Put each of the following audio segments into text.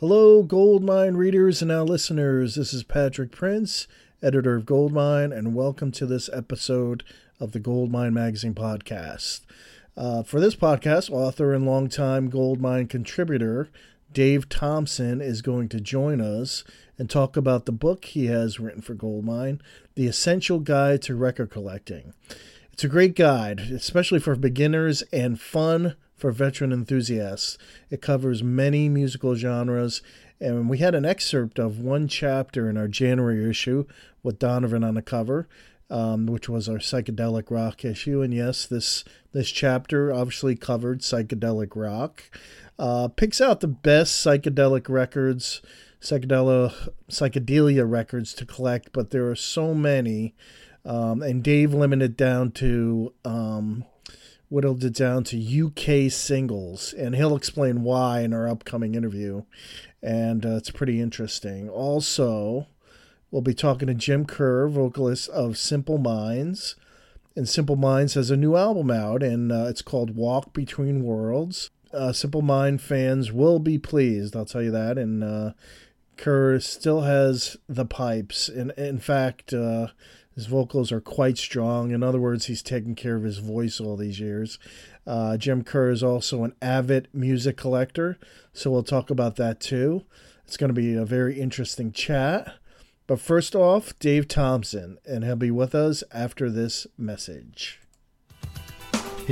Hello, Goldmine readers and now listeners. This is Patrick Prince, editor of Goldmine, and welcome to this episode of the Goldmine Magazine podcast. Uh, for this podcast, author and longtime Goldmine contributor Dave Thompson is going to join us and talk about the book he has written for Goldmine, The Essential Guide to Record Collecting. It's a great guide, especially for beginners and fun for veteran enthusiasts. It covers many musical genres, and we had an excerpt of one chapter in our January issue with Donovan on the cover. Um, which was our psychedelic rock issue, and yes, this this chapter obviously covered psychedelic rock. Uh, picks out the best psychedelic records, psychedelia psychedelia records to collect, but there are so many, um, and Dave limited down to um, whittled it down to UK singles, and he'll explain why in our upcoming interview. And uh, it's pretty interesting. Also, we'll be talking to Jim Kerr, vocalist of Simple Minds. And Simple Minds has a new album out, and uh, it's called Walk Between Worlds. Uh, Simple Mind fans will be pleased, I'll tell you that. And uh, Kerr still has the pipes. And in fact, uh, his vocals are quite strong. In other words, he's taken care of his voice all these years. Uh, Jim Kerr is also an avid music collector, so we'll talk about that too. It's going to be a very interesting chat. But first off, Dave Thompson, and he'll be with us after this message.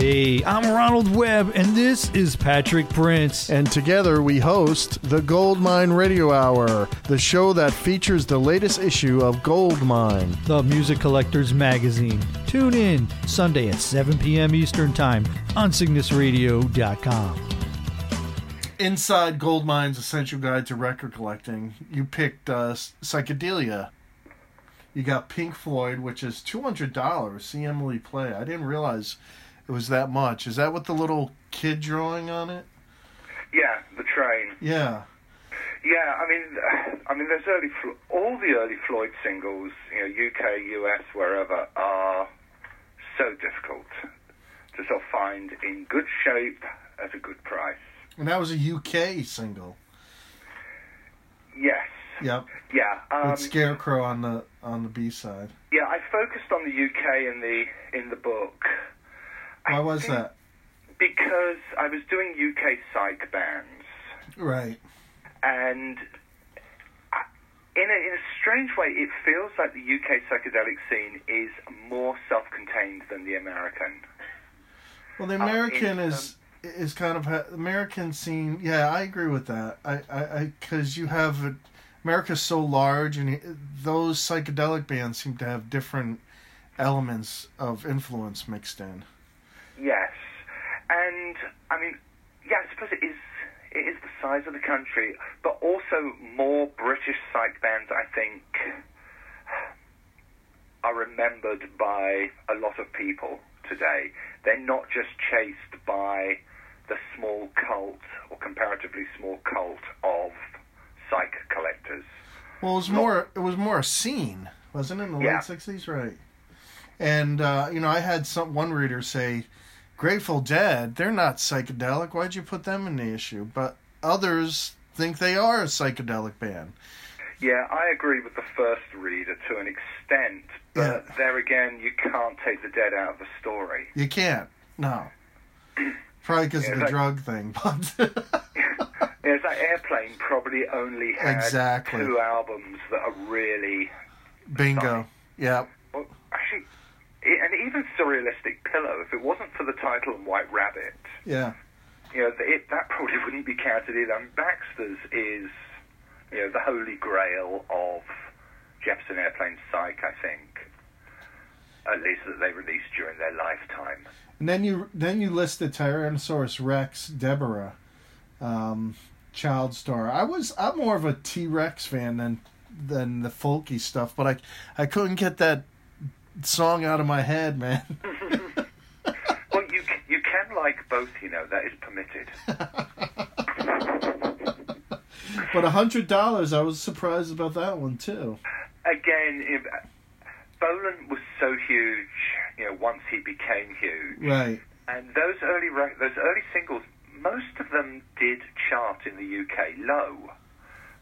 Hey, I'm Ronald Webb, and this is Patrick Prince. And together we host the Goldmine Radio Hour, the show that features the latest issue of Goldmine, the Music Collectors Magazine. Tune in Sunday at 7 p.m. Eastern Time on CygnusRadio.com. Inside Goldmine's Essential Guide to Record Collecting, you picked uh, Psychedelia. You got Pink Floyd, which is $200. See Emily play. I didn't realize it was that much. Is that what the little kid drawing on it? Yeah, the train. Yeah. Yeah, I mean, I mean, there's early, all the early Floyd singles, you know, UK, US, wherever, are so difficult to sort of find in good shape at a good price. And that was a UK single. Yes. Yep. Yeah. Um, With Scarecrow on the on the B side. Yeah, I focused on the UK in the in the book why was that? Because I was doing UK psych bands. Right. And in a, in a strange way, it feels like the UK psychedelic scene is more self-contained than the American. Well, the American um, in, is um, is kind of American scene. Yeah, I agree with that. I I because you have a, America's so large, and those psychedelic bands seem to have different elements of influence mixed in. Yes, and I mean, yeah, I suppose it is. It is the size of the country, but also more British psych bands. I think are remembered by a lot of people today. They're not just chased by the small cult or comparatively small cult of psych collectors. Well, it was more. It was more a scene, wasn't it, in the Yeah. late sixties, right? And uh, you know, I had some one reader say, "Grateful Dead, they're not psychedelic. Why'd you put them in the issue?" But others think they are a psychedelic band. Yeah, I agree with the first reader to an extent, but Yeah. there again, you can't take the dead out of the story. You can't. No. Probably because Yeah, of the drug thing, but Yeah, it's like Airplane probably only had Exactly. two albums that are really, bingo. Yeah. well, actually, and even Surrealistic Pillow, if it wasn't for the title and White Rabbit, Yeah. you know, it, that probably wouldn't be counted either. And Baxter's is, you know, the holy grail of Jefferson Airplane Psych, I think. At least that they released during their lifetime. And then you then you listed Tyrannosaurus Rex, Debora, um, Child Star. I was I'm more of a T Rex fan than than the folky stuff, but I I couldn't get that song out of my head, man. Well, you you can like both, you know. That is permitted. but a hundred dollars, I was surprised about that one too. Again, if, Bolan was so huge, you know, once he became huge, Right. and those early those early singles, most of them did chart in the UK low.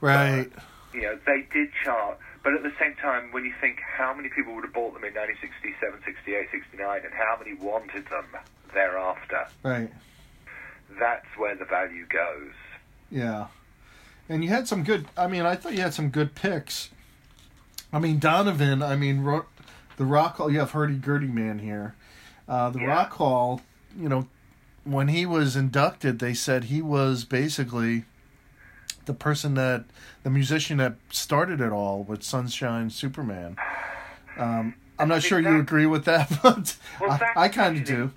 Right. You know, they did chart, but at the same time, when you think how many people would have bought them in 1967, 68, 69, and how many wanted them thereafter, Right. that's where the value goes. Yeah. And you had some good. I mean, I thought you had some good picks. I mean, Donovan. I mean, ro- the Rock Hall. You have Hurdy Gurdy Man here. Uh, the Yeah. Rock Hall. You know, when he was inducted, they said he was basically the person that the musician that started it all with Sunshine Superman. Um, I'm not sure you agree with that, but Well, I, I kind of do.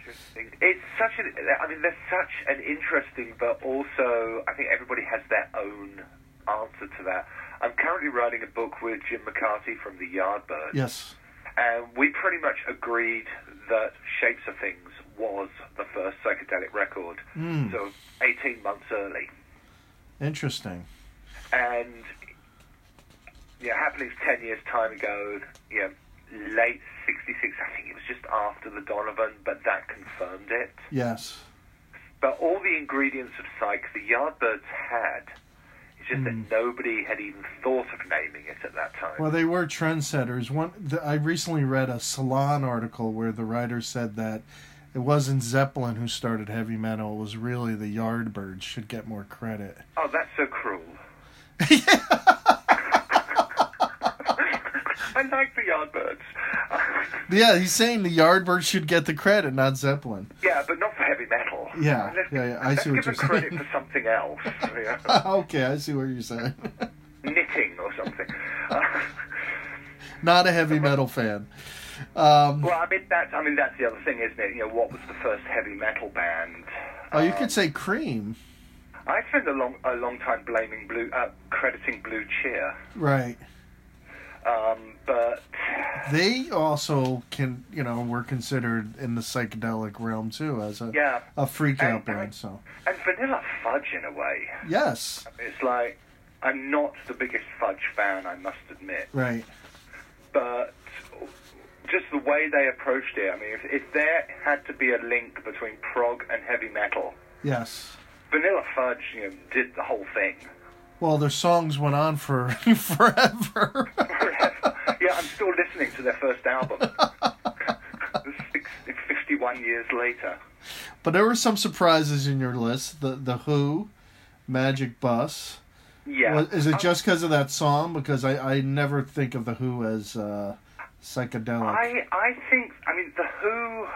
It's such an. I mean, there's such an interesting, but also I think everybody has their own answer to that. I'm currently writing a book with Jim McCarthy from the Yardbirds, Yes. and we pretty much agreed that Shapes of Things was the first psychedelic record, Mm, so 18 months early. Interesting. And yeah, Happenings 10 years time ago, yeah, late 66, I think it was just after the Donovan, but that confirmed it. Yes. But all the ingredients of psych the Yardbirds had, it's just Hmm. that nobody had even thought of naming it at that time. Well, they were trendsetters. One, the, I recently read a Salon article where the writer said that it wasn't Zeppelin who started heavy metal; it was really the Yardbirds should get more credit. oh, that's so cruel. I like the Yardbirds. Yeah, he's saying the Yardbirds should get the credit, not Zeppelin. yeah, but not for heavy metal. Yeah, let's, yeah, yeah, I see what you're them credit for something else. yeah. okay, I see what you're saying. Knitting or something. Not a heavy metal fan. Um, Well, I mean that's I mean that's the other thing, isn't it? You know, what was the first heavy metal band? oh, you could say Cream, I spent a long a long time blaming Blue, uh, crediting Blue Cheer, right? um, but They also can, you know, were considered in the psychedelic realm too as a yeah, a freak out And- band. So and Vanilla Fudge in a way. yes, It's like I'm not the biggest Fudge fan, I must admit, right. but just the way they approached it. I mean, if, if there had to be a link between prog and heavy metal, Yes. Vanilla Fudge, you know, did the whole thing. Well, their songs went on for forever. yeah, I'm still listening to their first album. Six, 51 years later. but there were some surprises in your list. The the Who, Magic Bus. Yeah. Is it Um, just because of that song? Because I, I never think of the Who as uh, psychedelic. I I think I mean the Who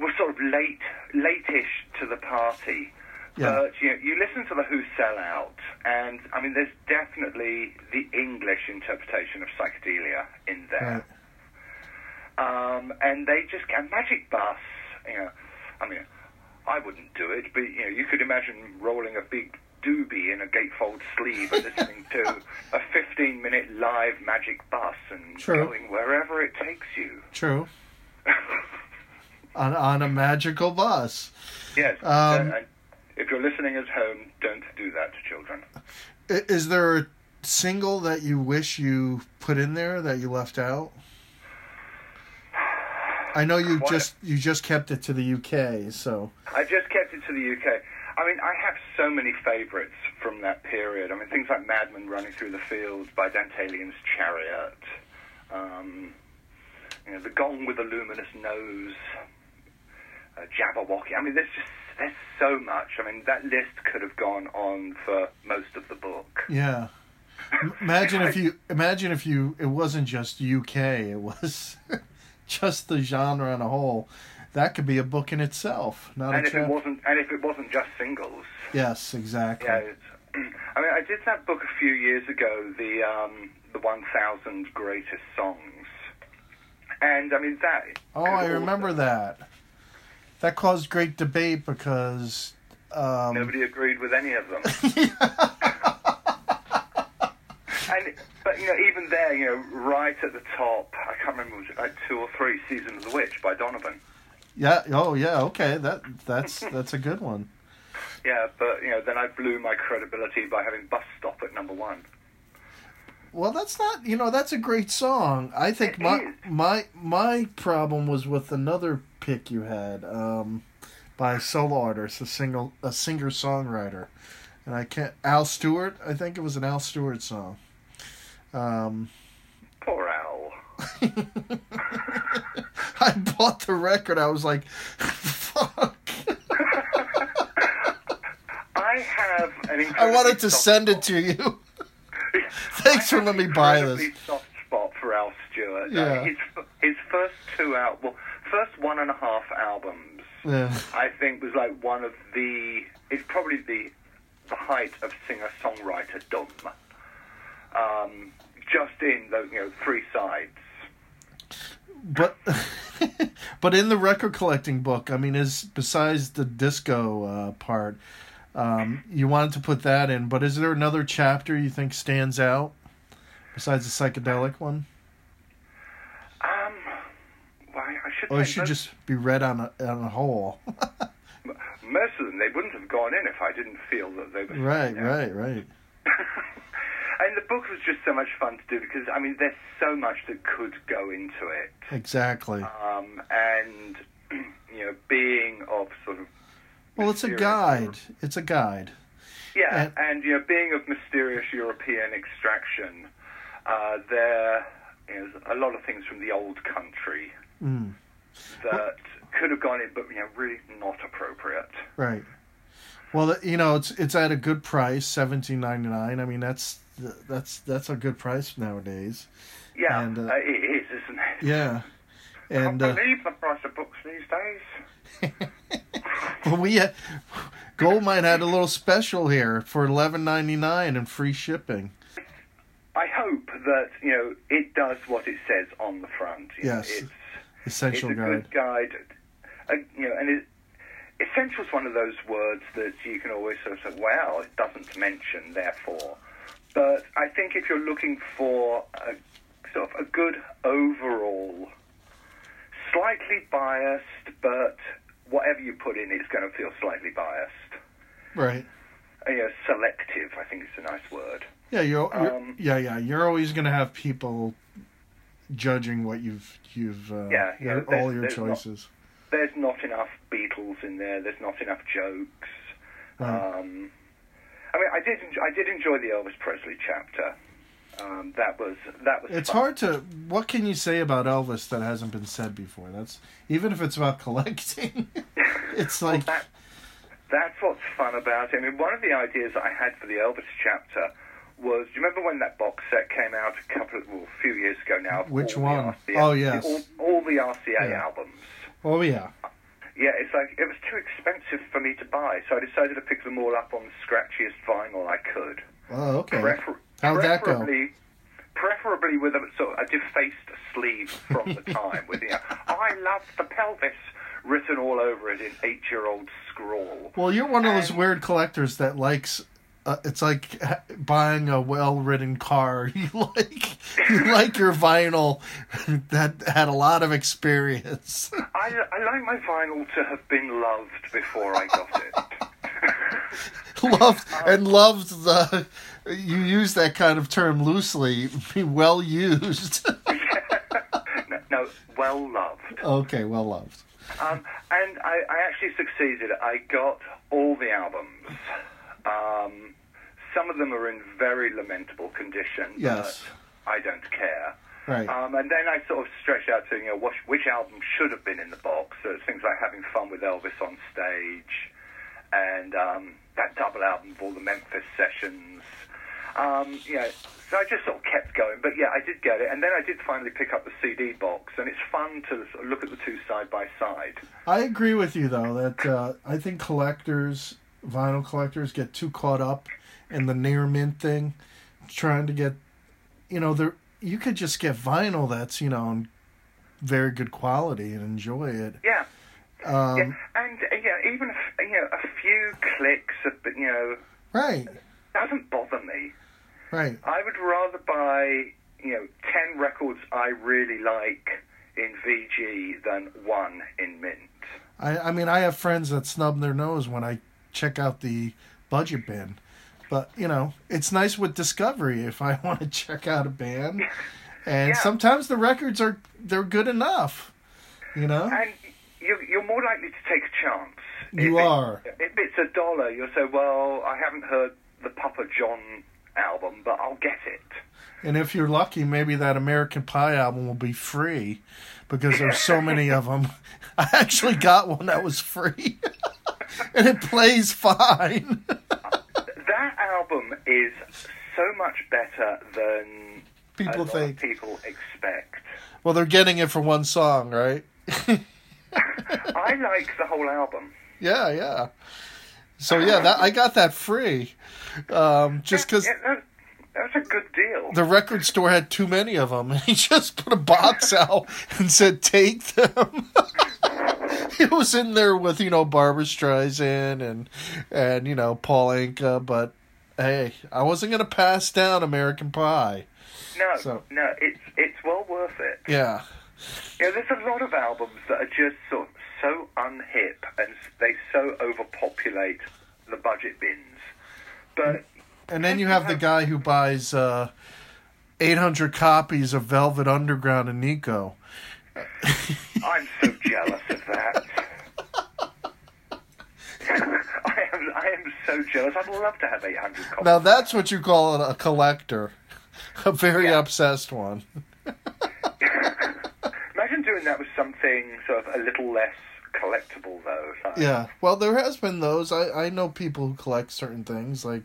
were sort of late late-ish to the party. Yeah. But you know, you listen to the Who sell out, and I mean, there's definitely the English interpretation of psychedelia in there. Right. Um, and they just and Magic Bus, you know, I mean, I wouldn't do it, but you know, you could imagine rolling a big doobie in a gatefold sleeve and listening to a 15-minute live Magic Bus and True. going wherever it takes you. True. on on a magical bus. Yes. Um, uh, if you're listening at home, don't do that to children. Is there a single that you wish you put in there that you left out? I know you just you just kept it to the UK, so I just kept it to the UK. I mean, I have so many favourites from that period. I mean, things like Madman Running Through the Fields by Dantalian's Chariot. Um, you know, The Gong with a Luminous Nose. Uh, Jabberwocky. I mean, there's just there's so much. I mean, that list could have gone on for most of the book. yeah. Imagine if you imagine if you it wasn't just UK, it was just the genre on a whole. That could be a book in itself, not And a if it wasn't, and if it wasn't just singles, Yes, exactly. Yeah, I mean, I did that book a few years ago, the um, the 1,000 Greatest Songs, and I mean that. Oh, I remember that. That caused great debate because um, Nobody agreed with any of them. and but you know, even there, you know, right at the top, I can't remember, was it like two or three, Season of the Witch by Donovan. Yeah, oh yeah, okay, that that's that's a good one. Yeah, but you know, then I blew my credibility by having Bus Stop at number one. Well, that's not you know that's a great song. I think It my is. my my problem was with another pick you had um, by a solo artist, a single a singer songwriter, and I can't Al Stewart. I think it was an Al Stewart song. Um, Poor Al. I bought the record. I was like, fuck. I have an I wanted to send it to you. Thanks for letting me buy this. Soft spot for Al Stewart. Yeah. Uh, his his first two out, well, first one and a half albums, Yeah. I think was like one of the. It's probably the the height of singer songwriter dom. Um, just in those you know three sides. But but in the record collecting book, I mean, is besides the disco uh, part, um, you wanted to put that in. But is there another chapter you think stands out besides the psychedelic one, Um, well, I should or it should most, just be read on a on a whole? most of them they wouldn't have gone in if I didn't feel that they were right, right, right. And the book was just so much fun to do because I mean, there's so much that could go into it. Exactly. um, and you know, being of sort of Well, it's a guide. It's a guide. yeah, And- and, you know, being of mysterious European extraction, uh, there is a lot of things from the old country Mm, that could have gone in, but you know, really not appropriate. right. Well, you know, it's it's at a good price, seventeen ninety nine. I mean, that's that's that's a good price nowadays. Yeah, And, uh, uh, it is, isn't it? Yeah. And Can't uh, believe the price of books these days. we had, Goldmine had a little special here for eleven ninety nine and free shipping. I hope that you know it does what it says on the front. You know, Yes. it's Essential it's a guide. good guide. Uh, you know, and it, essential is one of those words that you can always sort of say, well, it doesn't mention, therefore. But I think if you're looking for a sort of a good overall, slightly biased, but whatever you put in, it's going to feel slightly biased. Right. Uh, you know, selective, I think is a nice word. Yeah, you're, you're Um, yeah, yeah. You're always gonna have people judging what you've you've uh, Yeah, yeah, your- all your there's not- choices. there's not enough Beatles in there. There's not enough jokes. Right. Um, I mean, I did enjoy, I did enjoy the Elvis Presley chapter. Um, that was that was. It's fun. hard to. What can you say about Elvis that hasn't been said before? That's even if it's about collecting. it's like That, that's what's fun about it. I mean, one of the ideas I had for the Elvis chapter was. Do you remember when that box set came out a couple of well, a few years ago now? Which one? RCA Oh, yes. all, all the RCA Yeah. albums. oh yeah, Yeah, it's like it was too expensive for me to buy, so I decided to pick them all up on the scratchiest vinyl I could. oh okay. Prefer- How'd that go? preferably, with a sort of a defaced sleeve from the time, with you know, I love the pelvis written all over it in eight-year-old scrawl. Well, you're one of those And- weird collectors that likes uh, it's like buying a well-written car. You like you like your vinyl that had a lot of experience. I, I like my vinyl to have been loved before I got it. loved and loved the. You use that kind of term loosely. Well used. no, no, well loved. okay, well loved. Um, and I, I actually succeeded. I got all the albums. Um, some of them are in very lamentable condition. Yes. But I don't care. Right. Um, and then I sort of stretch out to, you know, which, which album should have been in the box. So it's things like Having Fun with Elvis on Stage and um, that double album of all the Memphis sessions. Um, you know, so I just sort of kept going. But yeah, I did get it. And then I did finally pick up the CD box. And it's fun to sort of look at the two side by side. I agree with you though that uh, I think collectors, vinyl collectors, get too caught up in the near mint thing, trying to get, you know, there you could just get vinyl that's you know very good quality and enjoy it. Yeah. Um, yeah. And, uh, yeah, even, a you know, a few clicks, of, you know, Right, doesn't bother me. right. I would rather buy, you know, 10 records I really like in VG than one in Mint. I I mean I have friends that snub their nose when I check out the budget bin. But you know, it's nice with Discovery if I want to check out a band. And Yeah. sometimes the records are they're good enough. You know? And you're, you're more likely to take a chance. You If it- are. If it's a dollar, you'll say, well, I haven't heard the Papa John album, but I'll get it. And if you're lucky, maybe that American Pie album will be free because there's so many of them. I actually got one that was free. and it plays fine. That is so much better than People think. people expect. Well, they're getting it for one song, right? I like the whole album. Yeah, yeah. So yeah, that I got that free, um, just because Yeah, that, that's a good deal. the record store had too many of them, and he just put a box out and said, "Take them." it was in there with you know Barbra Streisand and and you know Paul Anka, but hey, I wasn't gonna pass down American Pie. no, so- no, it's it's well worth it. Yeah, You know, there's a lot of albums that are just sort of so unhip and they so overpopulate the budget bins. But and then you have the guy who buys uh, eight hundred copies of Velvet Underground and Nico. I'm so jealous of that. I am, so jealous. I'd love to have 800 copies. Now that's what you call a collector, a very Yeah. obsessed one. Imagine doing that with something sort of a little less collectible, though. Like, Yeah. Well, there has been those. I I know people who collect certain things, like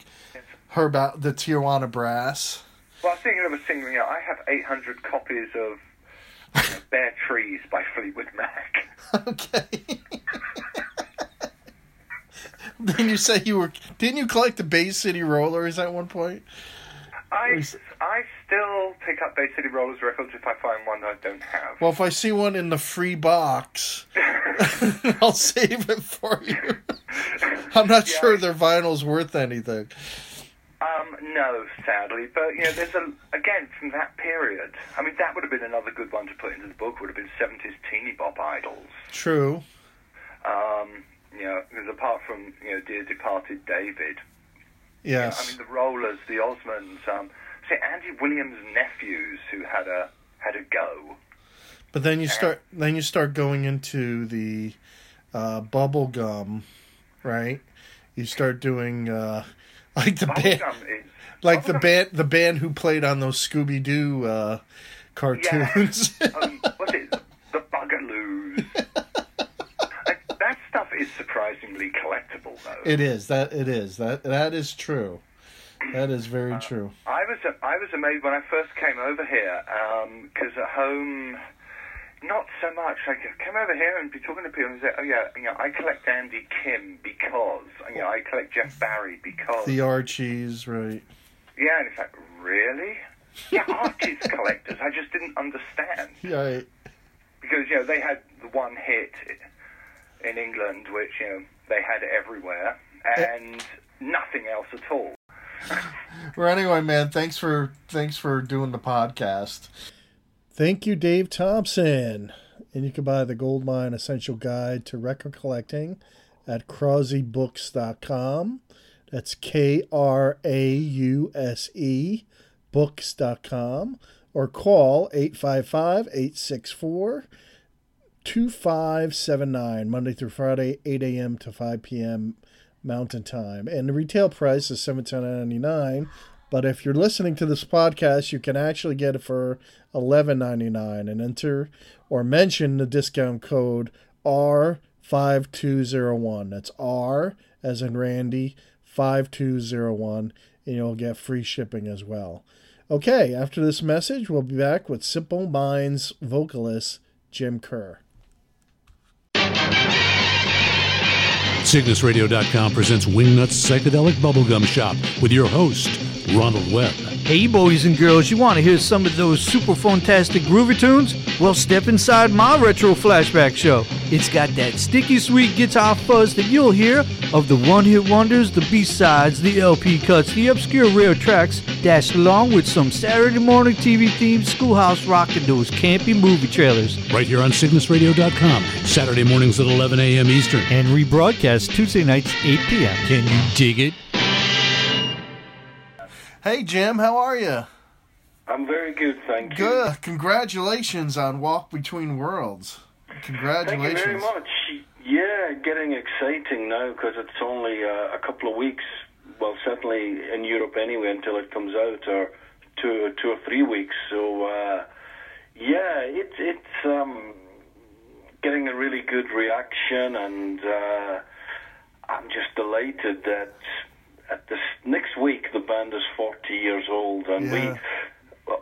Herb Alpert the Tijuana brass. Well, I was thinking of a single. You know, I have 800 copies of Bare Trees by Fleetwood Mac. Okay. then you say you were didn't you collect the Bay City Rollers at one point? I, I still pick up Bay City Rollers records if I find one I don't have. Well, if I see one in the free box, I'll save it for you. I'm not Yeah. sure their vinyl's worth anything. Um, no, sadly, but you know, there's a again from that period. I mean, that would have been another good one to put into the book. Would have been 70s teeny bop idols. True. Um, you know, because apart from you know, dear departed David, Yes. I mean the Rollers, the Osmonds, um, say Andy Williams' nephews who had a had a go. But then you start then you start going into the uh, bubble gum, right? You start doing uh, like the band, is like the band, the band who played on those Scooby Doo uh, cartoons. um, what's it? The Bugaloos. Is surprisingly collectible, though. it is that it is that that is true. That is very uh, true. I was I was amazed when I first came over here um, because at home, not so much. I came over here and be talking to people and say, "Oh yeah, you know, I collect Andy Kim because you know I collect Jeff Barry because The Archies, right? yeah." And it's like, really? Yeah, Archie's collectors. I just didn't understand Yeah, because you know they had the one hit in England, which you know they had everywhere, eh. and nothing else at all. well, anyway, man, thanks for thanks for doing the podcast. Thank you, Dave Thompson. And you can buy the Goldmine Essential Guide to Record Collecting at krausebooks.com. That's K R A U S E books.com or call 855 864 2579 Monday through Friday, 8 a.m. to 5 p.m. Mountain Time. And the retail price is $17.99. But if you're listening to this podcast, you can actually get it for $11.99 and enter or mention the discount code R5201. That's R as in Randy 5201 and you'll get free shipping as well. Okay, after this message, we'll be back with Simple Minds vocalist Jim Kerr. CygnusRadio.com presents Wingnuts Psychedelic Bubblegum Shop with your host, Ronald Webb. Hey, boys and girls, you want to hear some of those super fantastic groovy tunes? Well, step inside my retro flashback show. It's got that sticky sweet guitar fuzz that you'll hear of the one hit wonders, the B sides, the LP cuts, the obscure rare tracks, dashed along with some Saturday morning TV themed schoolhouse rock and those campy movie trailers. Right here on CygnusRadio.com, Saturday mornings at 11 a.m. Eastern. And rebroadcast Tuesday nights, 8 p.m. Can you dig it? Hey, Jim, how are you? I'm very good, thank you. Good. Congratulations on Walk Between Worlds. Congratulations. Thank you very much. Yeah, getting exciting now because it's only uh, a couple of weeks. Well, certainly in Europe anyway, until it comes out, or two, two or three weeks. So, uh, yeah, it, it's um, getting a really good reaction, and uh, I'm just delighted that at this next week the band is 40 years old, and Yeah. we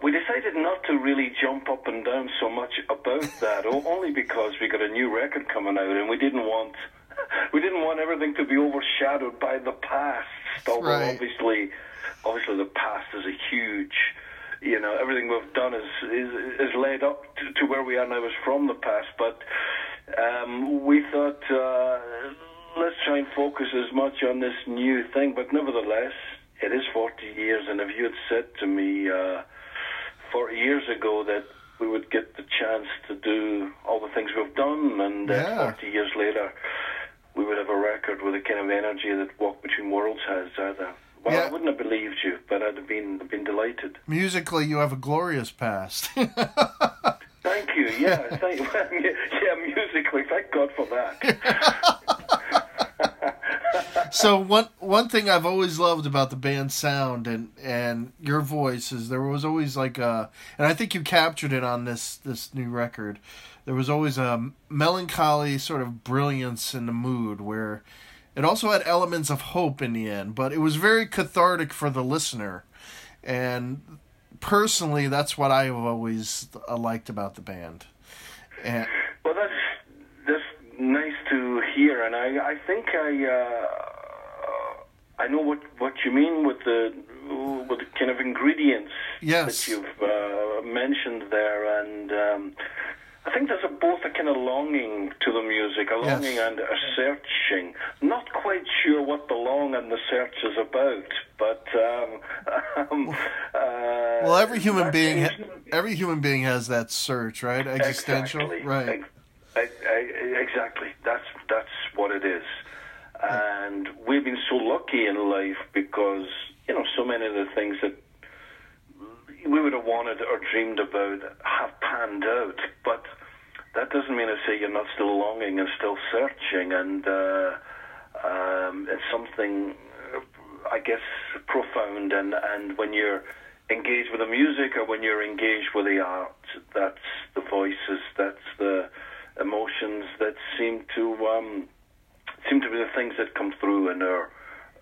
we decided not to really jump up and down so much about that, only because we got a new record coming out, and we didn't want we didn't want everything to be overshadowed by the past. Although Right. obviously, obviously the past is a huge. You know, everything we've done is is, is led up to, to where we are now is from the past. But um, we thought uh, let's try and focus as much on this new thing. But nevertheless, it is 40 years, and if you had said to me uh, 40 years ago that we would get the chance to do all the things we've done, and that Yeah. 40 years later we would have a record with the kind of energy that Walk Between Worlds has, uh, well, Yeah. I wouldn't have believed you, but I'd have been been delighted. Musically, you have a glorious past. Thank you. Yeah, thank yeah, musically, thank God for that. so one one thing I've always loved about the band's sound and and your voice is there was always like a and I think you captured it on this this new record. There was always a melancholy sort of brilliance in the mood where it also had elements of hope in the end, but it was very cathartic for the listener. And personally, that's what I have always liked about the band. And Well, that's nice to hear, and I I think I uh, I know what what you mean with the with the kind of ingredients Yes. that you've uh, mentioned there, and um, I think there's a, both a kind of longing to the music, a Yes. longing and a searching. Not quite sure what the long and the search is about, but um, um, uh, well, every human being every human being has that search, right? Existential, Exactly. right? Ex- ex- ex- exactly. That's that's what it is. And we've been so lucky in life because you know so many of the things that we would have wanted or dreamed about have panned out. But that doesn't mean to say you're not still longing and still searching. And uh, um, it's something, I guess, profound. And and when you're engaged with the music or when you're engaged with the art, that's the voices, that's the emotions that seem to um, seem to be the things that come through in our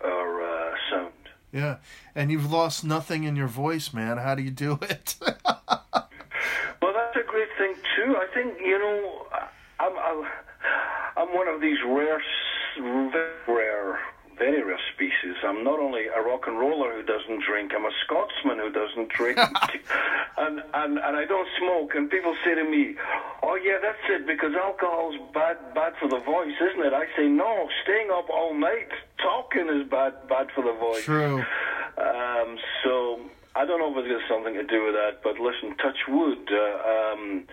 our uh, sound. Yeah, and you've lost nothing in your voice, man. How do you do it? Well, that's a great thing too. I think you know, I'm I'm, I'm one of these rare, rare, very rare species. I'm not only a rock and roller who doesn't drink. I'm a Scotsman who doesn't drink, and and and I don't smoke. And people say to me, "Oh yeah, that's it," because alcohol's bad bad for the voice, isn't it? I say no. Staying up all night talking is bad bad for the voice. True. Um, so I don't know if it's got something to do with that, but listen, touch wood. Uh, um,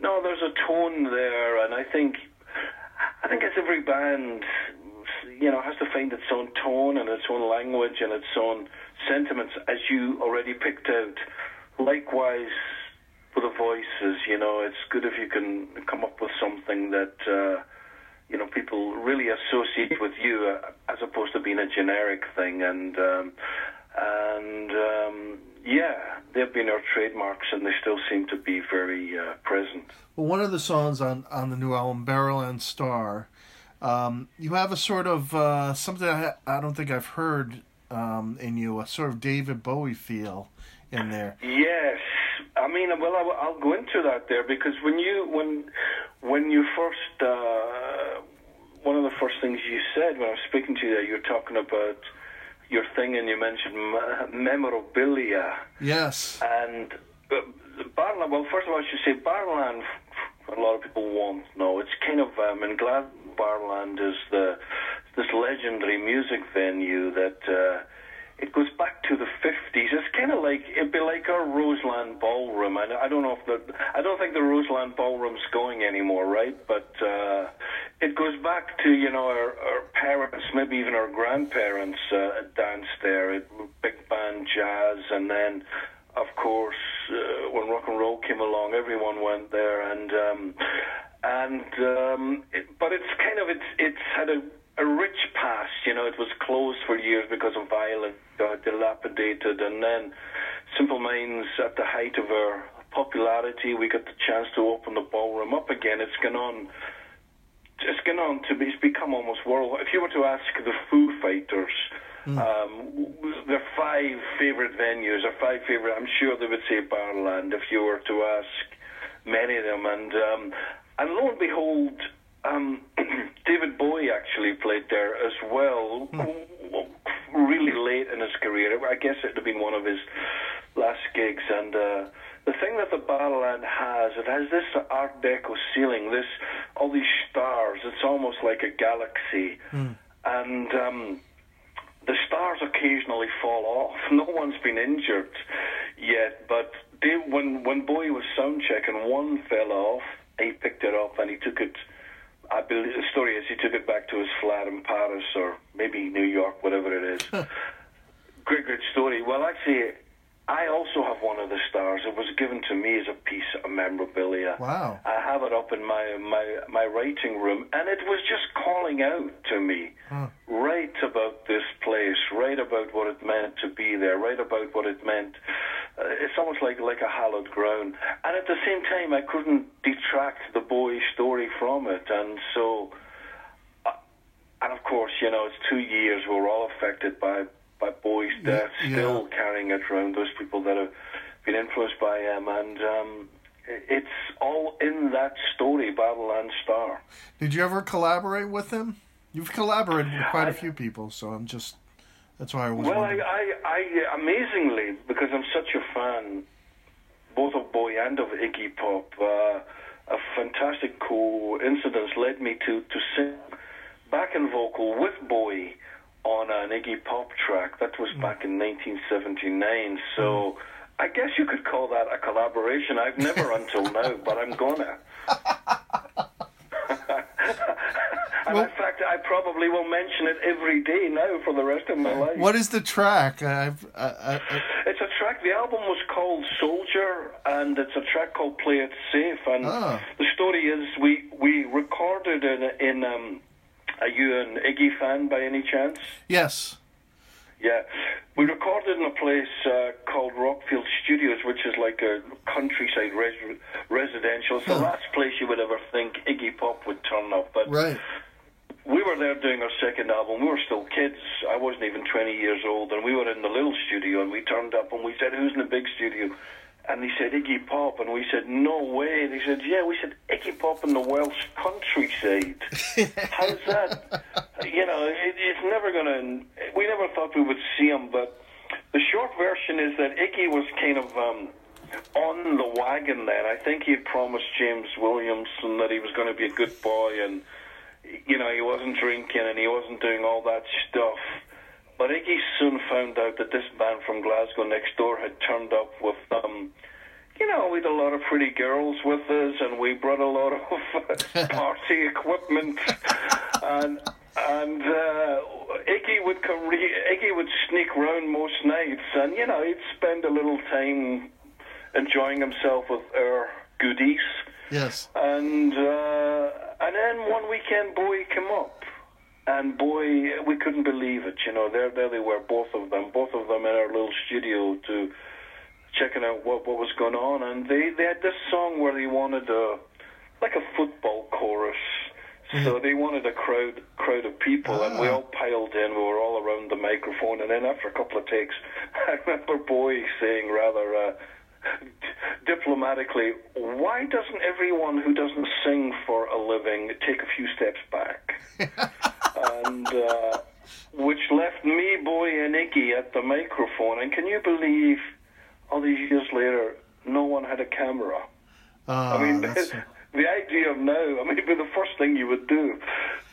no, there's a tone there, and I think I think as every band, you know, has to find its own tone and its own language and its own sentiments, as you already picked out. Likewise, for the voices, you know, it's good if you can come up with something that. Uh, you know, people really associate with you uh, as opposed to being a generic thing. And um, and um, yeah, they've been our trademarks, and they still seem to be very uh, present. Well, one of the songs on on the new album, Barrowland Star, um, you have a sort of uh, something I, I don't think I've heard um, in you, a sort of David Bowie feel in there. Yes, I mean, well, I, will go into that there because when you when when you first uh, one of the first things you said when I was speaking to you, there, you were talking about your thing, and you mentioned memorabilia. Yes. And uh, Barrowland. Well, first of all, I should say Barrowland. A lot of people won't know. It's kind of. Um, I'm glad Barrowland is the this legendary music venue that. Uh, it goes back to the 50s. It's kind of like it'd be like our Roseland Ballroom. I, I don't know if the I don't think the Roseland Ballroom's going anymore, right? But uh, it goes back to you know our, our parents, maybe even our grandparents uh, danced there. It, big band jazz, and then of course uh, when rock and roll came along, everyone went there, and um, and um, it, but it's kind of it's it's had a a rich past. You know, it was closed for years because of violence, uh, dilapidated, and then Simple Minds at the height of our popularity, we got the chance to open the ballroom up again. It's gone on. It's gone on to be. It's become almost world. If you were to ask the Foo Fighters. Mm. Um, their five favorite venues, or five favorite. I'm sure they would say Barrowland if you were to ask many of them. And um, and lo and behold, um, David Bowie actually played there as well, hmm. really late in his career. I guess it had been one of his last gigs. And uh, the thing that the Barrowland has, it has this Art Deco ceiling, this all these stars. It's almost like a galaxy, mm. and um, occasionally fall off. No one's been injured yet, but they, when when Bowie was sound checking, one fell off. He picked it up and he took it I believe the story is he took it back to his flat in Paris or maybe New York, whatever it is. great, great story. Well, actually, I also have one of the stars. It was given to me as a piece of memorabilia. Wow! I have it up in my my my writing room, and it was just calling out to me, huh. right about this place, right about what it meant to be there, right about what it meant. Uh, it's almost like like a hallowed ground, and at the same time, I couldn't detract the Bowie story from it, and so. Uh, and of course, you know, it's two years. We're all affected by by Bowie's death, yeah. still carrying it around. Those people that have been influenced by him, and um, it's all in that story, Barrowland Star. Did you ever collaborate with him? You've collaborated with quite I, a few people, so I'm just that's why I was. Well, I, I, I, amazingly because I'm such a fan, both of Bowie and of Iggy Pop. Uh, a fantastic coincidence led me to to sing backing vocal with Bowie on an Iggy Pop track. That was mm. back in 1979. So mm. I guess you could call that a collaboration. I've never until now, but I'm gonna. and well, in fact, I probably will mention it every day now for the rest of my life. What is the track? I've, I, I, it's a track. The album was called Soldier, and it's a track called Play It Safe. And oh. the story is, we we recorded in in um, are you an Iggy fan by any chance? Yes. Yeah, we recorded in a place uh, called Rockfield Studios, which is like a countryside res- residential. It's huh. the last place you would ever think Iggy Pop would turn up. But right. we were there doing our second album. We were still kids. I wasn't even 20 years old, and we were in the little studio, and we turned up, and we said, "Who's in the big studio?" And they said Iggy Pop, and we said no way. And they said yeah. We said Iggy Pop in the Welsh countryside. How's that? You know, it, it's never gonna. We never thought we would see him, but the short version is that Iggy was kind of um, on the wagon then. I think he had promised James Williamson that he was going to be a good boy, and you know he wasn't drinking and he wasn't doing all that stuff. But Iggy soon found out that this band from Glasgow next door had turned up with um, you know, we had a lot of pretty girls with us, and we brought a lot of party equipment, and and uh, Iggy would come. Re- Iggy would sneak round most nights, and you know, he'd spend a little time enjoying himself with our goodies. Yes. And uh, and then one weekend, Bowie came up, and boy, we couldn't believe it. You know, there there they were, both of them, both of them in our little studio to checking out what what was going on, and they they had this song where they wanted a like a football chorus. So they wanted a crowd crowd of people, and we all piled in. We were all around the microphone, and then after a couple of takes, I remember Bowie saying rather uh, diplomatically, "Why doesn't everyone who doesn't sing for a living take a few steps back?" and uh, which left me, Bowie, and Iggy at the microphone. And can you believe? all these years later, no one had a camera. Uh, I mean, the idea of now, I mean, it'd be the first thing you would do.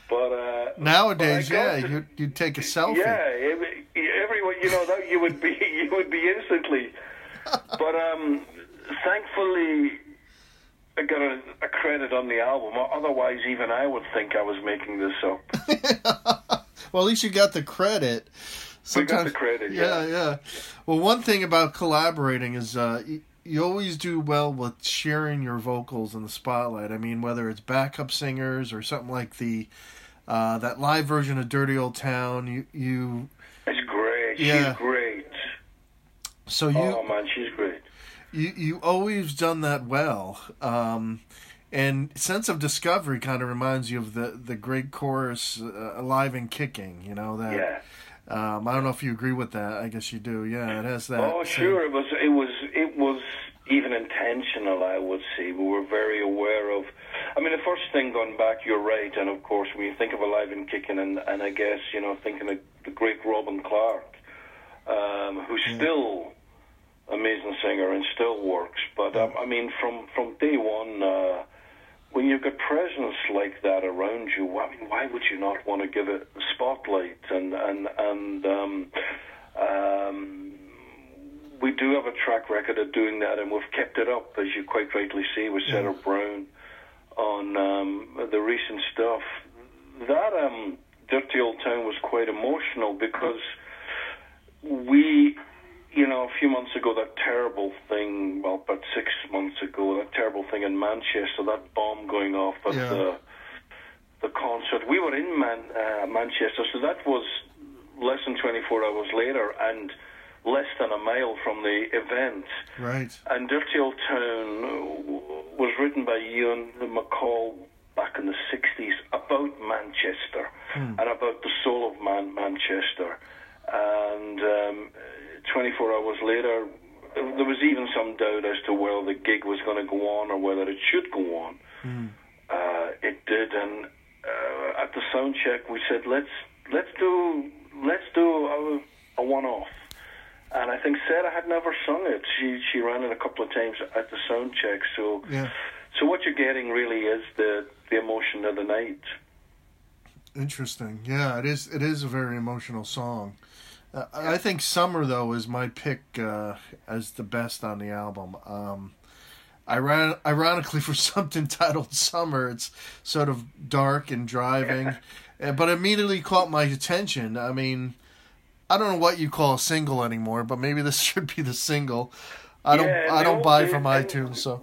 But uh, nowadays, but yeah, got to- you you take a selfie. yeah, every, everyone, you know, that you would be, you would be instantly. But um, thankfully, I got a, a credit on the album. Otherwise, even I would think I was making this up. Well, at least you got the credit. We got the Sometimes- credit, Yeah, yeah. yeah. Well, one thing about collaborating is uh, you, you always do well with sharing your vocals in the spotlight. I mean, whether it's backup singers or something like the uh, that live version of "Dirty Old Town," you you It's great. Yeah. She's great. so you oh man, she's great. You you always done that well. Um, and sense of discovery kind of reminds you of the the great chorus uh, "Alive and Kicking." You know that. Yeah. Um, I don't know if you agree with that. I guess you do. Yeah, it has that. Oh, same- sure. It was. It was. It was even intentional. I would say we were very aware of. I mean, the first thing going back, you're right, and of course, when you think of Alive and Kicking, and, and I guess you know, thinking of the great Robin Clark, um, who's still amazing singer and still works. But um, I mean, from from day one. Uh, when you've got presence like that around you, I mean, why would you not want to give it a spotlight? And and and um, um, we do have a track record of doing that, and we've kept it up, as you quite rightly say, with Sarah Brown on um, the recent stuff. That um, Dirty Old Town was quite emotional because we you know, a few months ago, that terrible thing, well, about six months ago, that terrible thing in Manchester, that bomb going off at Yeah. the the concert. We were in Man, uh, Manchester, so that was less than 24 hours later and less than a mile from the event. Right. And Dirty Old Town was written by Ewan MacColl back in the 60s about Manchester and about the soul of Man- Manchester. And um, 24 hours later, there was even some doubt as to whether the gig was going to go on or whether it should go on. Uh, it did, and uh, at the sound check, we said, "Let's let's do let's do a, a one-off." And I think Sarah had never sung it. She she ran it a couple of times at the sound check. So Yeah. so what you're getting really is the the emotion of the night. Interesting. Yeah, it is. It is a very emotional song. Uh, I think "Summer" though is my pick uh, as the best on the album. Um, iron- ironically, for something titled "Summer," it's sort of dark and driving, uh, but immediately caught my attention. I mean, I don't know what you call a single anymore, but maybe this should be the single. I don't. Yeah, I don't buy days, from iTunes, so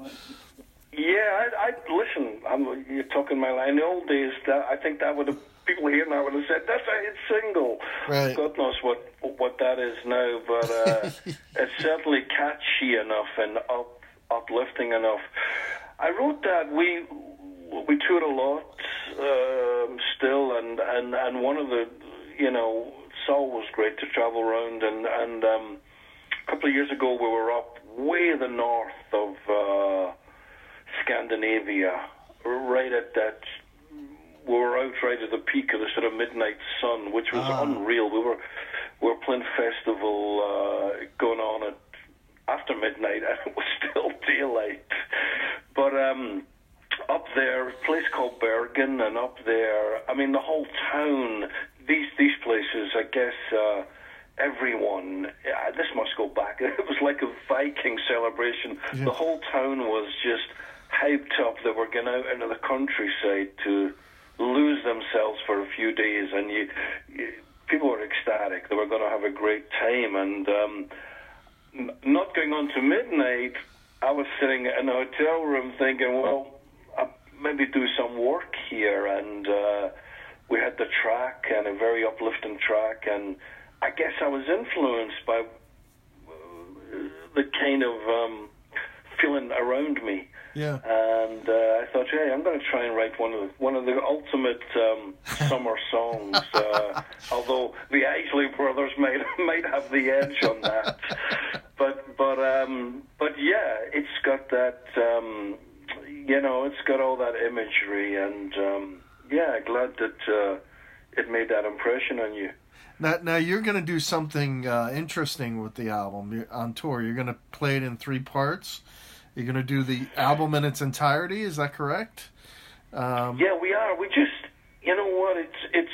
Yeah, I, I listen. I'm, you're talking my line. In the old days, that I think that would have people here now would have said that's a hit single. Right. God knows what what that is now, but uh, it's certainly catchy enough and up, uplifting enough. I wrote that we we toured a lot um, still, and, and and one of the you know it's always great to travel around, and and um, a couple of years ago we were up way the north of. Uh, Scandinavia, right at that. We were out right at the peak of the sort of midnight sun, which was unreal. We were we were playing festival uh, going on at after midnight, and it was still daylight. But um, up there, a place called Bergen, and up there, I mean, the whole town these these places, I guess. Uh, everyone, uh, this must go back. It was like a Viking celebration. Yeah. The whole town was just hyped up. They were going out into the countryside to lose themselves for a few days, and you, you people were ecstatic. They were going to have a great time, and um, not going on to midnight. I was sitting in a hotel room thinking, well, I'll maybe do some work here, and uh, we had the track and a very uplifting track, and I guess I was influenced by uh, the kind of um, feeling around me. Yeah. And uh, I thought, hey, I'm going to try and write one of the, one of the ultimate um, summer songs. Uh, although the Isley Brothers might might have the edge on that, but but um, but yeah, it's got that. Um, you know, it's got all that imagery, and um, yeah, glad that uh, it made that impression on you. Now, now you're going to do something uh, interesting with the album on tour. You're going to play it in three parts. You're going to do the album in its entirety. Is that correct? Um, Yeah, we are. We just, you know what? It's it's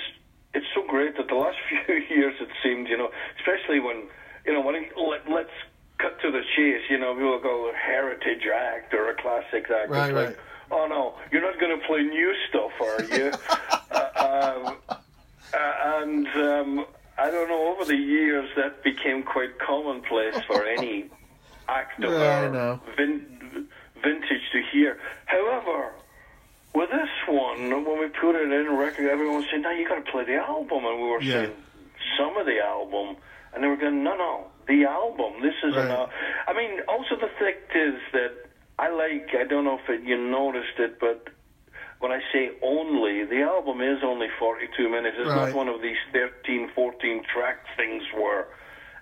it's so great that the last few years it seemed, you know, especially when, you know, when it, let, let's cut to the chase. You know, people go heritage act or a classic act. Right, it's right. like, oh no, you're not going to play new stuff, are you? uh, um, uh, and um, I don't know. Over the years, that became quite commonplace for any act of Yeah, I uh, know. vin- vintage to hear. However, with this one, when we put it in record, everyone was saying, "No, you got to play the album," and we were Yeah. saying some of the album, and they were going, "No, no, the album. This is Right. an." al-" I mean, also the fact is that I like. I don't know if it, you noticed it, but when I say only, the album is only 42 minutes. It's Right. not one of these 13, 14 track things where,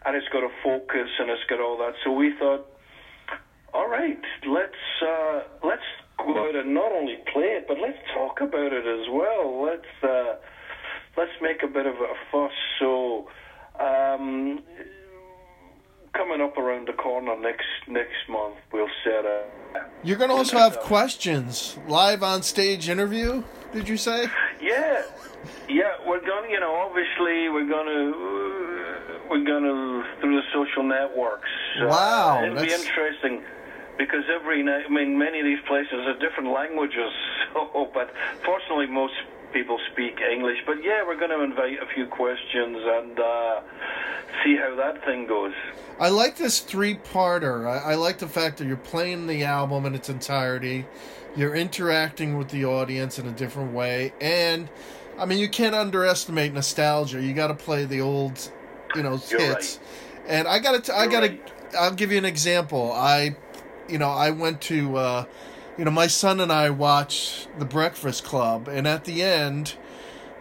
and it's got a focus and it's got all that. So we thought, all right, let's uh, let's go out and not only play it, but let's talk about it as well. Let's uh, let's make a bit of a fuss. So. Um, Coming up around the corner next next month, we'll set up. You're going to also have questions live on stage interview. Did you say? Yeah, yeah, we're gonna, you know, obviously we're gonna, uh, we're gonna through the social networks. Wow, uh, it'll be interesting because every night, I mean, many of these places are different languages. So, but fortunately, most people speak English. But yeah, we're going to invite a few questions and uh, see how that thing goes. I like this three-parter. I, I like the fact that you're playing the album in its entirety. You're interacting with the audience in a different way, and I mean, you can't underestimate nostalgia. You got to play the old, you know, You're hits. And I got to, I got to, right. I'll give you an example. I, you know, I went to, uh, you know, my son and I watched The Breakfast Club, and at the end,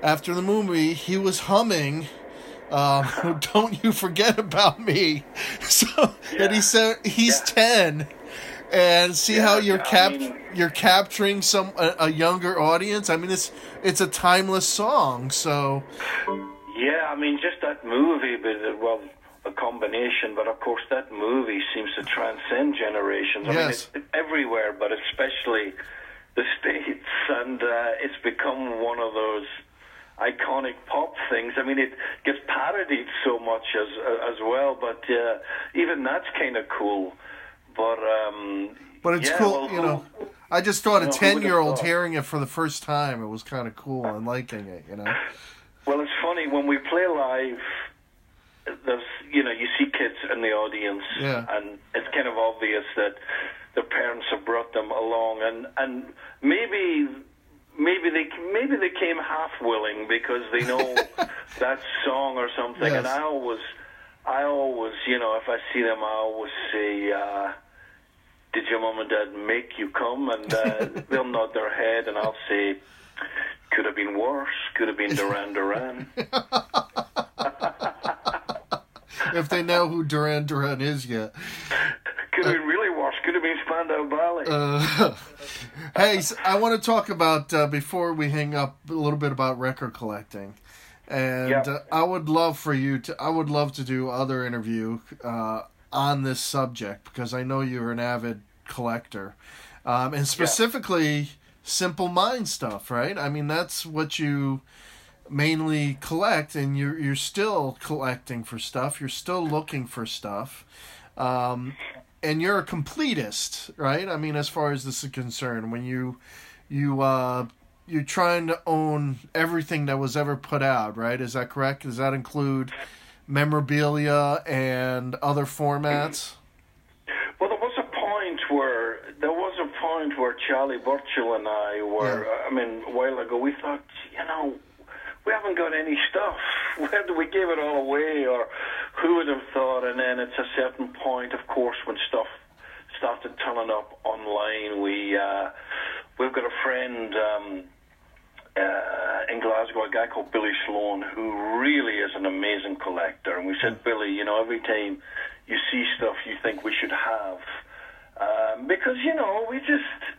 after the movie, he was humming um, don't you forget about me. So, and he said he's Yeah. ten, and see how you're I cap mean- you're capturing some a, a younger audience. I mean, it's it's a timeless song. So, Yeah, I mean, just that movie, well, a combination. But of course, that movie seems to transcend generations. I mean, it's everywhere, but especially the states, and uh, it's become one of those iconic pop things. I mean, it gets parodied so much as uh, as well, but uh, even that's kind of cool. But um, but it's yeah, cool. well, you know, I just thought a you know, who would've ten year old hearing it for the first time, it was kind of cool and liking it. You know. Well, it's funny when we play live. There's, you know, you see kids in the audience, Yeah. and it's kind of obvious that their parents have brought them along, and and maybe maybe they maybe they came half willing because they know that song or something. And I always, I always, you know, if I see them, I always say. Uh, did your mom and dad make you come? And uh, they'll nod their head, and I'll say, could have been worse. Could have been Duran Duran. if they know who Duran Duran is yet. Could have been really worse. Could have been Spandau Ballet. Uh, hey, I want to talk about uh, before we hang up a little bit about record collecting, and Yep. uh, I would love for you to. I would love to do other interview uh, on this subject because I know you're an avid collector, um, and specifically Simple Mind stuff, right? I mean, that's what you. Mainly collect, and you're you're still collecting for stuff. You're still looking for stuff, um, and you're a completist, right? I mean, as far as this is concerned, when you you uh, you're trying to own everything that was ever put out, right? Is that correct? Does that include memorabilia and other formats? Well, there was a point where there was a point where Charlie Burchill and I were. Yeah. I mean, a while ago, we thought, you know, we haven't got any stuff. Whether we gave it all away, or who would have thought? And then it's a certain point, of course, when stuff started turning up online. We uh, we've got a friend. Um, uh, in Glasgow, a guy called Billy Sloan, who really is an amazing collector. And we said, Billy, you know, every time you see stuff you think we should have, um, because you know, we just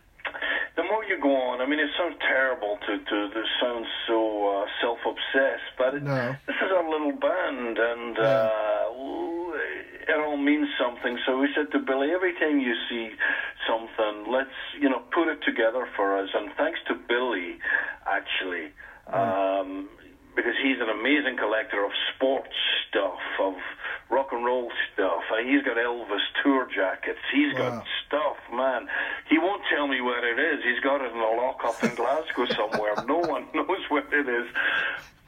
the more you go on. I mean, it sounds terrible to to, to sound so uh, self-obsessed, but it, No. this is our little band, and uh, it all means something. So we said to Billy, every time you see something, let's you know put it together for us. And thanks to Billy, actually. Um, because he's an amazing collector of sports stuff, of rock and roll stuff. Uh, he's got Elvis tour jackets. He's Wow. got stuff, man. He won't tell me where it is. He's got it in a lockup in Glasgow somewhere. no one knows where it is.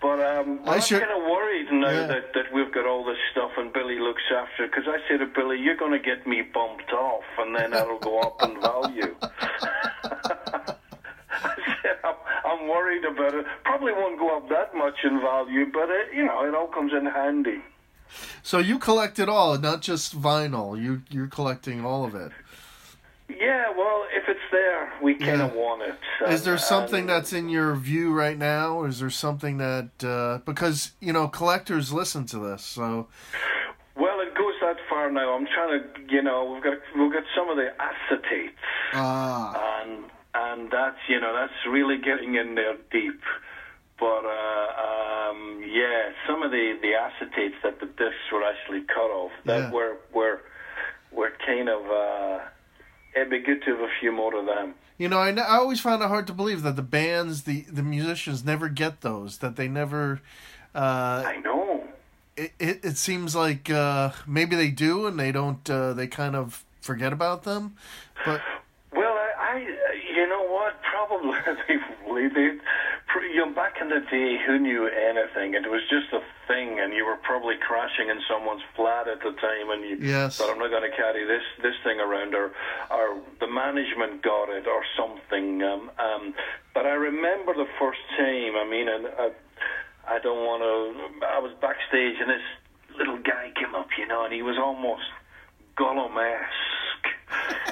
But um, I I'm should- kind of worried now Yeah. that, that we've got all this stuff and Billy looks after it. Because I say to Billy, you're going to get me bumped off, and then that'll go up in value. I'm, worried about it. Probably won't go up that much in value, but it, you know, it all comes in handy. So you collect it all, not just vinyl. You you're collecting all of it. Yeah, well, if it's there, we kind of Yeah. want it. Is there something and- that's in your view right now? Is there something that uh, because you know collectors listen to this, so Well, it goes that far now. I'm trying to, you know, we've got we've got some of the acetates, ah and and that's you know that's really getting in there deep. But uh, um, yeah, some of the, the acetates that the discs were actually cut off that Yeah. were were were kind of. Uh, it'd be good to have a few more of them. you know I always found it hard to believe that the bands the the musicians never get those that they never. Uh, I know. it, it it seems like uh, maybe they do and they don't. Uh, they kind of forget about them, but Well, I, I you know what? Probably they, they, pre- you know, back in the day, who knew anything? It was just a thing, and you were probably crashing in someone's flat at the time, and you Yes. thought, "I'm not going to carry this this thing around," or or the management got it, or something. Um, um, but I remember the first time. I mean, and I, I don't want to. I was backstage, and this little guy came up, you know, and he was almost Gollum-esque.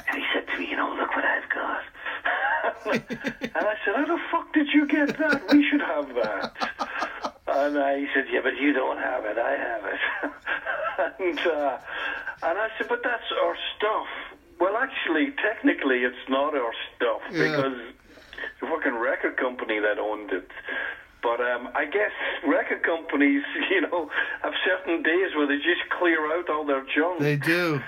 And he said to me, you know, look what I've got. And I said, how the fuck did you get that? We should have that. And uh, he said, yeah, but you don't have it. I have it. and, uh, and I said, but that's our stuff. Well, actually, technically, it's not our stuff Yeah. because the fucking record company that owned it. But um, I guess record companies, you know, have certain days where they just clear out all their junk. they do.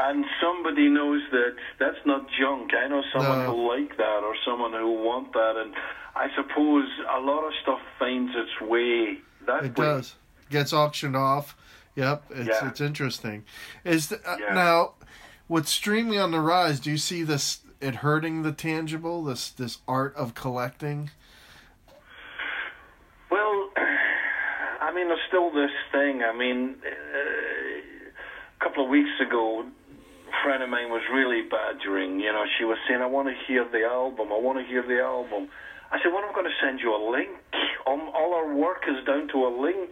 And somebody knows that that's not junk. I know someone No. who like that or someone who want that. And I suppose a lot of stuff finds its way that It way. does. Gets auctioned off. Yep, it's Yeah. it's interesting. Is the, uh, Yeah. now with streaming on the rise? Do you see this it hurting the tangible? This this art of collecting? Well, I mean, there's still this thing. I mean, uh, a couple of weeks ago, friend of mine was really badgering. You know, she was saying, "I want to hear the album. I want to hear the album." I said, "Well, I'm going to send you a link. Um, all our work is down to a link."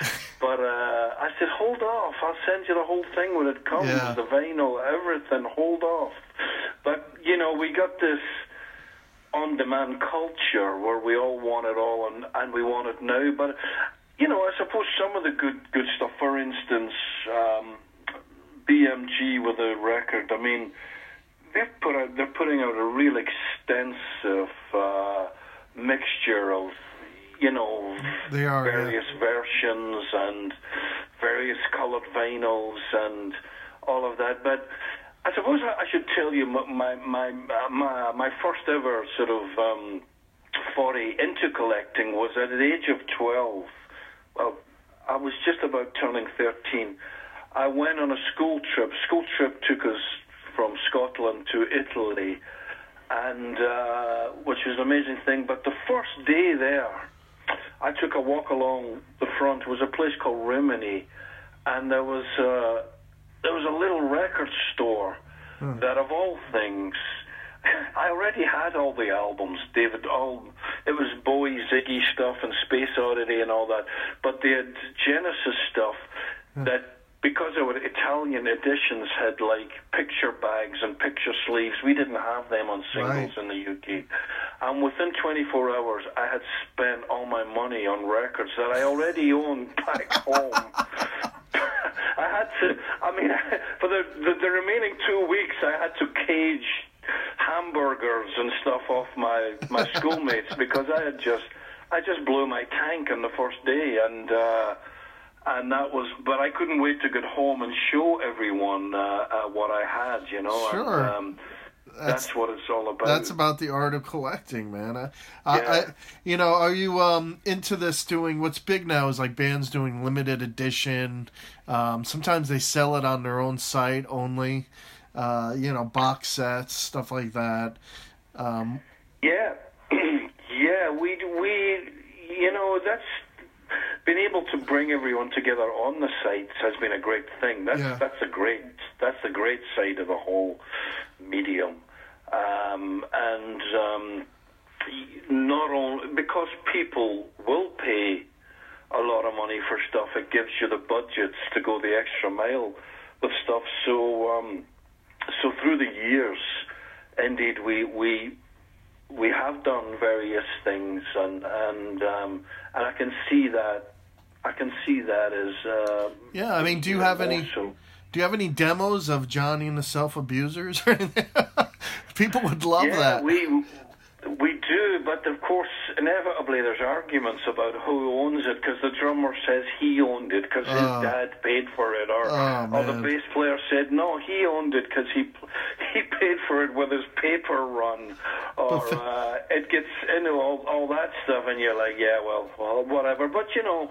But uh, I said, "Hold off. I'll send you the whole thing when it comes. Yeah. The vinyl, everything. Hold off." But you know, we got this on-demand culture where we all want it all and, and we want it now. But you know, I suppose some of the good good stuff. For instance, um, BMG with a record. I mean, they've put out they're putting out a real extensive uh, mixture of you know They are, yeah. various versions and various coloured vinyls and all of that. But I suppose I should tell you my my my my, my first ever sort of um, foray into collecting was at the age of 12. Well, I was just about turning 13. I went on a school trip. School trip took us from Scotland to Italy, and uh, which was an amazing thing. But the first day there, I took a walk along the front. It was a place called Rimini, and there was uh, there was a little record store that, of all things, I already had all the albums, David. All it was Bowie, Ziggy stuff, and Space Oddity, and all that. But they had Genesis stuff that. Because our Italian editions, had like picture bags and picture sleeves. We didn't have them on singles Right. in the UK. And within 24 hours, I had spent all my money on records that I already owned back home. I had to, I mean, for the, the, the remaining two weeks, I had to cage hamburgers and stuff off my, my schoolmates because I had just, I just blew my tank on the first day and, uh, and that was, but I couldn't wait to get home and show everyone, uh, uh, what I had, you know. Sure. And, um, that's, what it's all about. That's about the art of collecting, man. I, Yeah. I, you know, are you um into this doing what's big now is like bands doing limited edition. Um, sometimes they sell it on their own site only. Uh, you know, box sets, stuff like that. Um, Yeah, yeah. We we that's being able to bring everyone together on the sites has been a great thing. That's Yeah. that's a great that's the great side of the whole medium, um, and um, not only because people will pay a lot of money for stuff, it gives you the budgets to go the extra mile with stuff. So um, so through the years, indeed, we we we have done various things, and and um, and I can see that. I can see that as. Uh, yeah, I mean, do you have more any? Do you have any demos of Johnny and the Self Abusers? People would love yeah, that. we we do, but of course, inevitably, there's arguments about who owns it because the drummer says he owned it because Oh. his dad paid for it, or Oh, or the bass player said no, he owned it because he he paid for it with his paper run, or uh, it gets into all all that stuff, and you're like, yeah, well, well, whatever. But you know.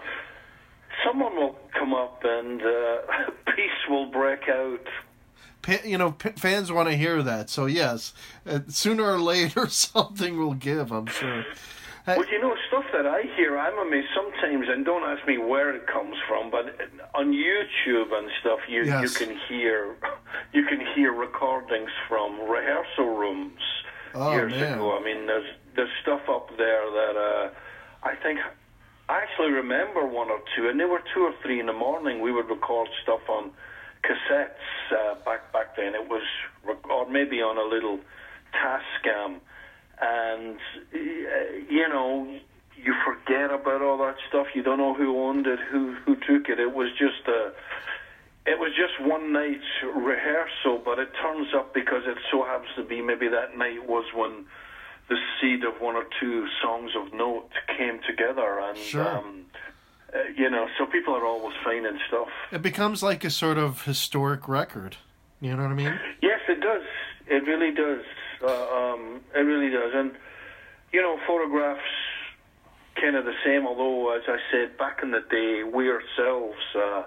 Someone will come up and uh, peace will break out. You know, fans want to hear that. So yes, uh, sooner or later something will give. I'm sure. Well, you know, stuff that I hear, I'm amazed sometimes, and don't ask me where it comes from, but on YouTube and stuff, you Yes. you can hear you can hear recordings from rehearsal rooms Oh, years man. ago. I mean, there's there's stuff up there that uh, I think I actually remember one or two, and they were two or three in the morning. We would record stuff on cassettes uh, back back then. It was, or maybe on a little Tascam, and uh, you know, you forget about all that stuff. You don't know who owned it, who who took it. It was just a. It was just one night's rehearsal, but it turns up because it so happens to be maybe that night was when the seed of one or two songs of note came together, and Sure. um, uh, you know, so people are always finding stuff. it becomes like a sort of historic record. You know what I mean? Yes, it does. It really does. Uh, um, it really does. And, you know, photographs kind of the same, although, as I said, back in the day, we ourselves, uh,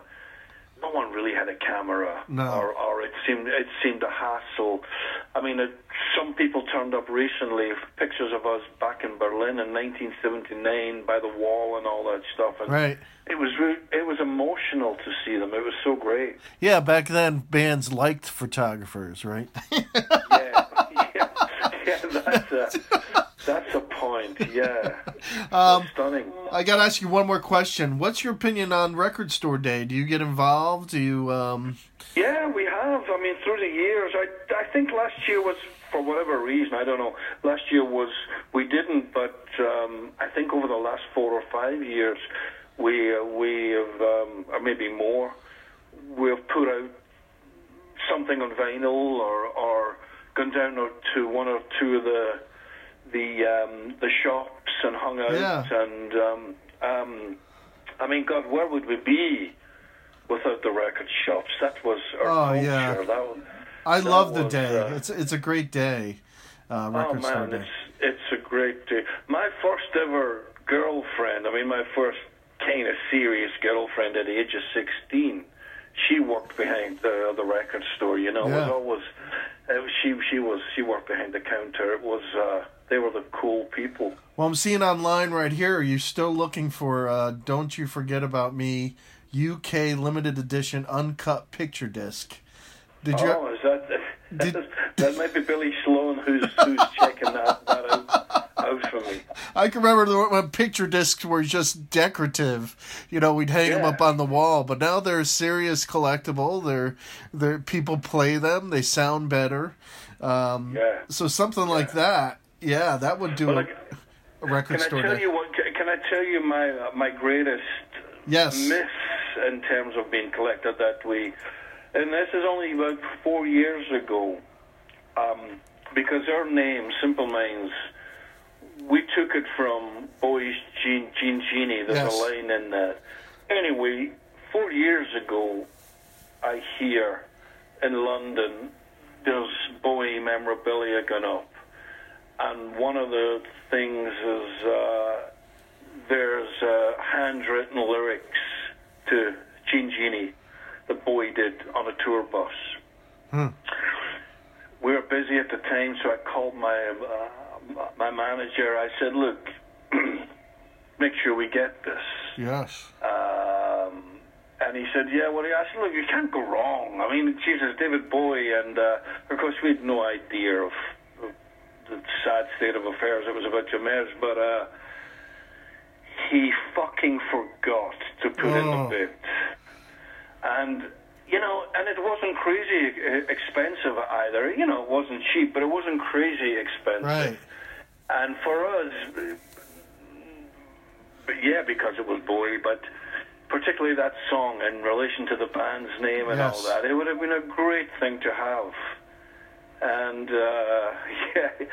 no one really had a camera. No. Or, or it seemed it seemed a hassle. I mean, it, some people turned up recently, pictures of us back in Berlin in 1979 by the wall and all that stuff. And Right. It was re- it was emotional to see them. It was so great. Yeah, back then bands liked photographers, right? yeah, yeah, yeah, that's uh, a that's a point. Yeah, Um, stunning. I gotta ask you one more question. What's your opinion on Record Store Day? Do you get involved? Do you? Um, Yeah, we have. I mean, through the years, I I think last year was for whatever reason I don't know. Last year was we didn't, but um, I think over the last four or five years, we uh, we have um, or maybe more. We've put out something on vinyl or or gone down to one or two of the the um, the shops and hung out Yeah. and um, um, I mean, God, where would we be without the record shops? That was our Oh, culture. yeah. That was, I That love the day. uh, it's it's a great day. Uh, oh Record Store man, Day. it's it's a great day. My first ever girlfriend, I mean, my first kind of serious girlfriend at the age of 16, she worked behind the, the record store, you know. Yeah. It was always, it was, she, she was, she worked behind the counter. It was, uh, they were the cool people. Well, I'm seeing online right here. Are you still looking for uh, "Don't You Forget About Me" UK limited edition uncut picture disc? Did you? Oh, is that, Did- that might be Billy Sloan who's, who's checking that, that out, I can remember the, when picture discs were just decorative. You know, we'd hang them up on the wall, but now they're serious collectible. They're they're people play them. They sound better. Um, Yeah. So something like that. Yeah, that would do Well, like, a record Can I tell day. you what? Can I tell you my uh, my greatest Yes. myths in terms of being collected that way? And this is only about four years ago, um, because our name, Simple Minds, we took it from Gene, Jean Genie. There's Yes. a line in that. Anyway, four years ago, I hear in London there's Bowie memorabilia going up and one of the things is uh, there's uh, handwritten lyrics to Jean Genie that Bowie did on a tour bus. Hmm. We were busy at the time, so I called my uh, my manager. I said, "Look, make sure we get this." Yes. Um, and he said, "Yeah, well, I said, look, you can't go wrong. I mean, Jesus, David Bowie, and uh, of course we had no idea of, of the sad state of affairs. It was about Jamez, but uh, he fucking forgot to put in Oh. the bit, and." You know, and it wasn't crazy expensive either. You know, it wasn't cheap, but it wasn't crazy expensive. Right. And for us, yeah, because it was Bowie, but particularly that song in relation to the band's name and Yes. all that, it would have been a great thing to have. And uh, yeah,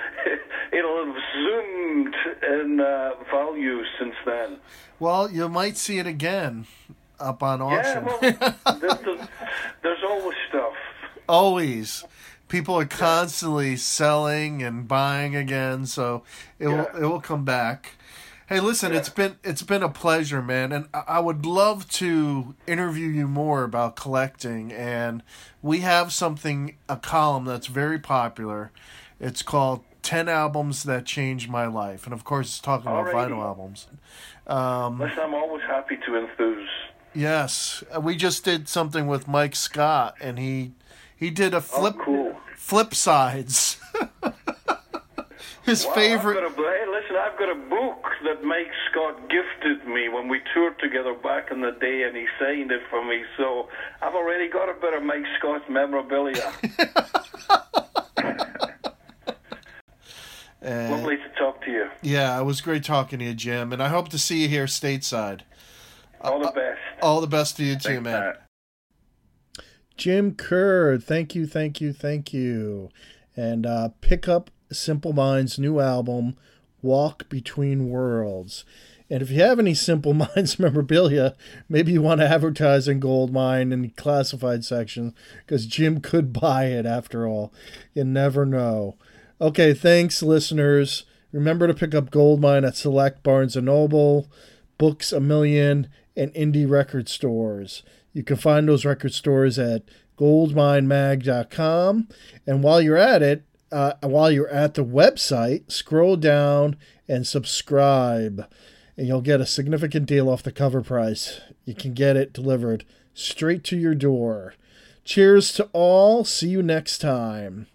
it'll have zoomed in uh, value since then. Well, you might see it again up on auction. Yeah, well, there's, there's always stuff. Always. People are constantly selling and buying again, so it will it will come back. Hey, listen, it's been it's been a pleasure, man, and I would love to interview you more about collecting. And we have something a column that's very popular. It's called 10 albums that changed my life, and of course, it's talking about vinyl albums. Um, Listen, I'm always happy to enthuse. Yes, we just did something with Mike Scott, and he he did a flip oh, cool. Flip sides. His Wow, favorite. I've got a, hey, listen, I've got a book that Mike Scott gifted me when we toured together back in the day, and he signed it for me. So I've already got a bit of Mike Scott's memorabilia. Uh, Lovely to talk to you. yeah, it was great talking to you, Jim, and I hope to see you here stateside. All the best. All the best to you too, Thanks, man. Matt. Jim Kerr, thank you, thank you, thank you. And uh, pick up Simple Minds' new album, Walk Between Worlds. And if you have any Simple Minds memorabilia, maybe you want to advertise in Goldmine in the classified section, because Jim could buy it after all. You never know. Okay, thanks, listeners. Remember to pick up Goldmine at select Barnes & Noble, Books A Million, and indie record stores. You can find those record stores at goldminemag.com. And while you're at it, uh, while you're at the website, scroll down and subscribe, and you'll get a significant deal off the cover price. You can get it delivered straight to your door. Cheers to all. See you next time.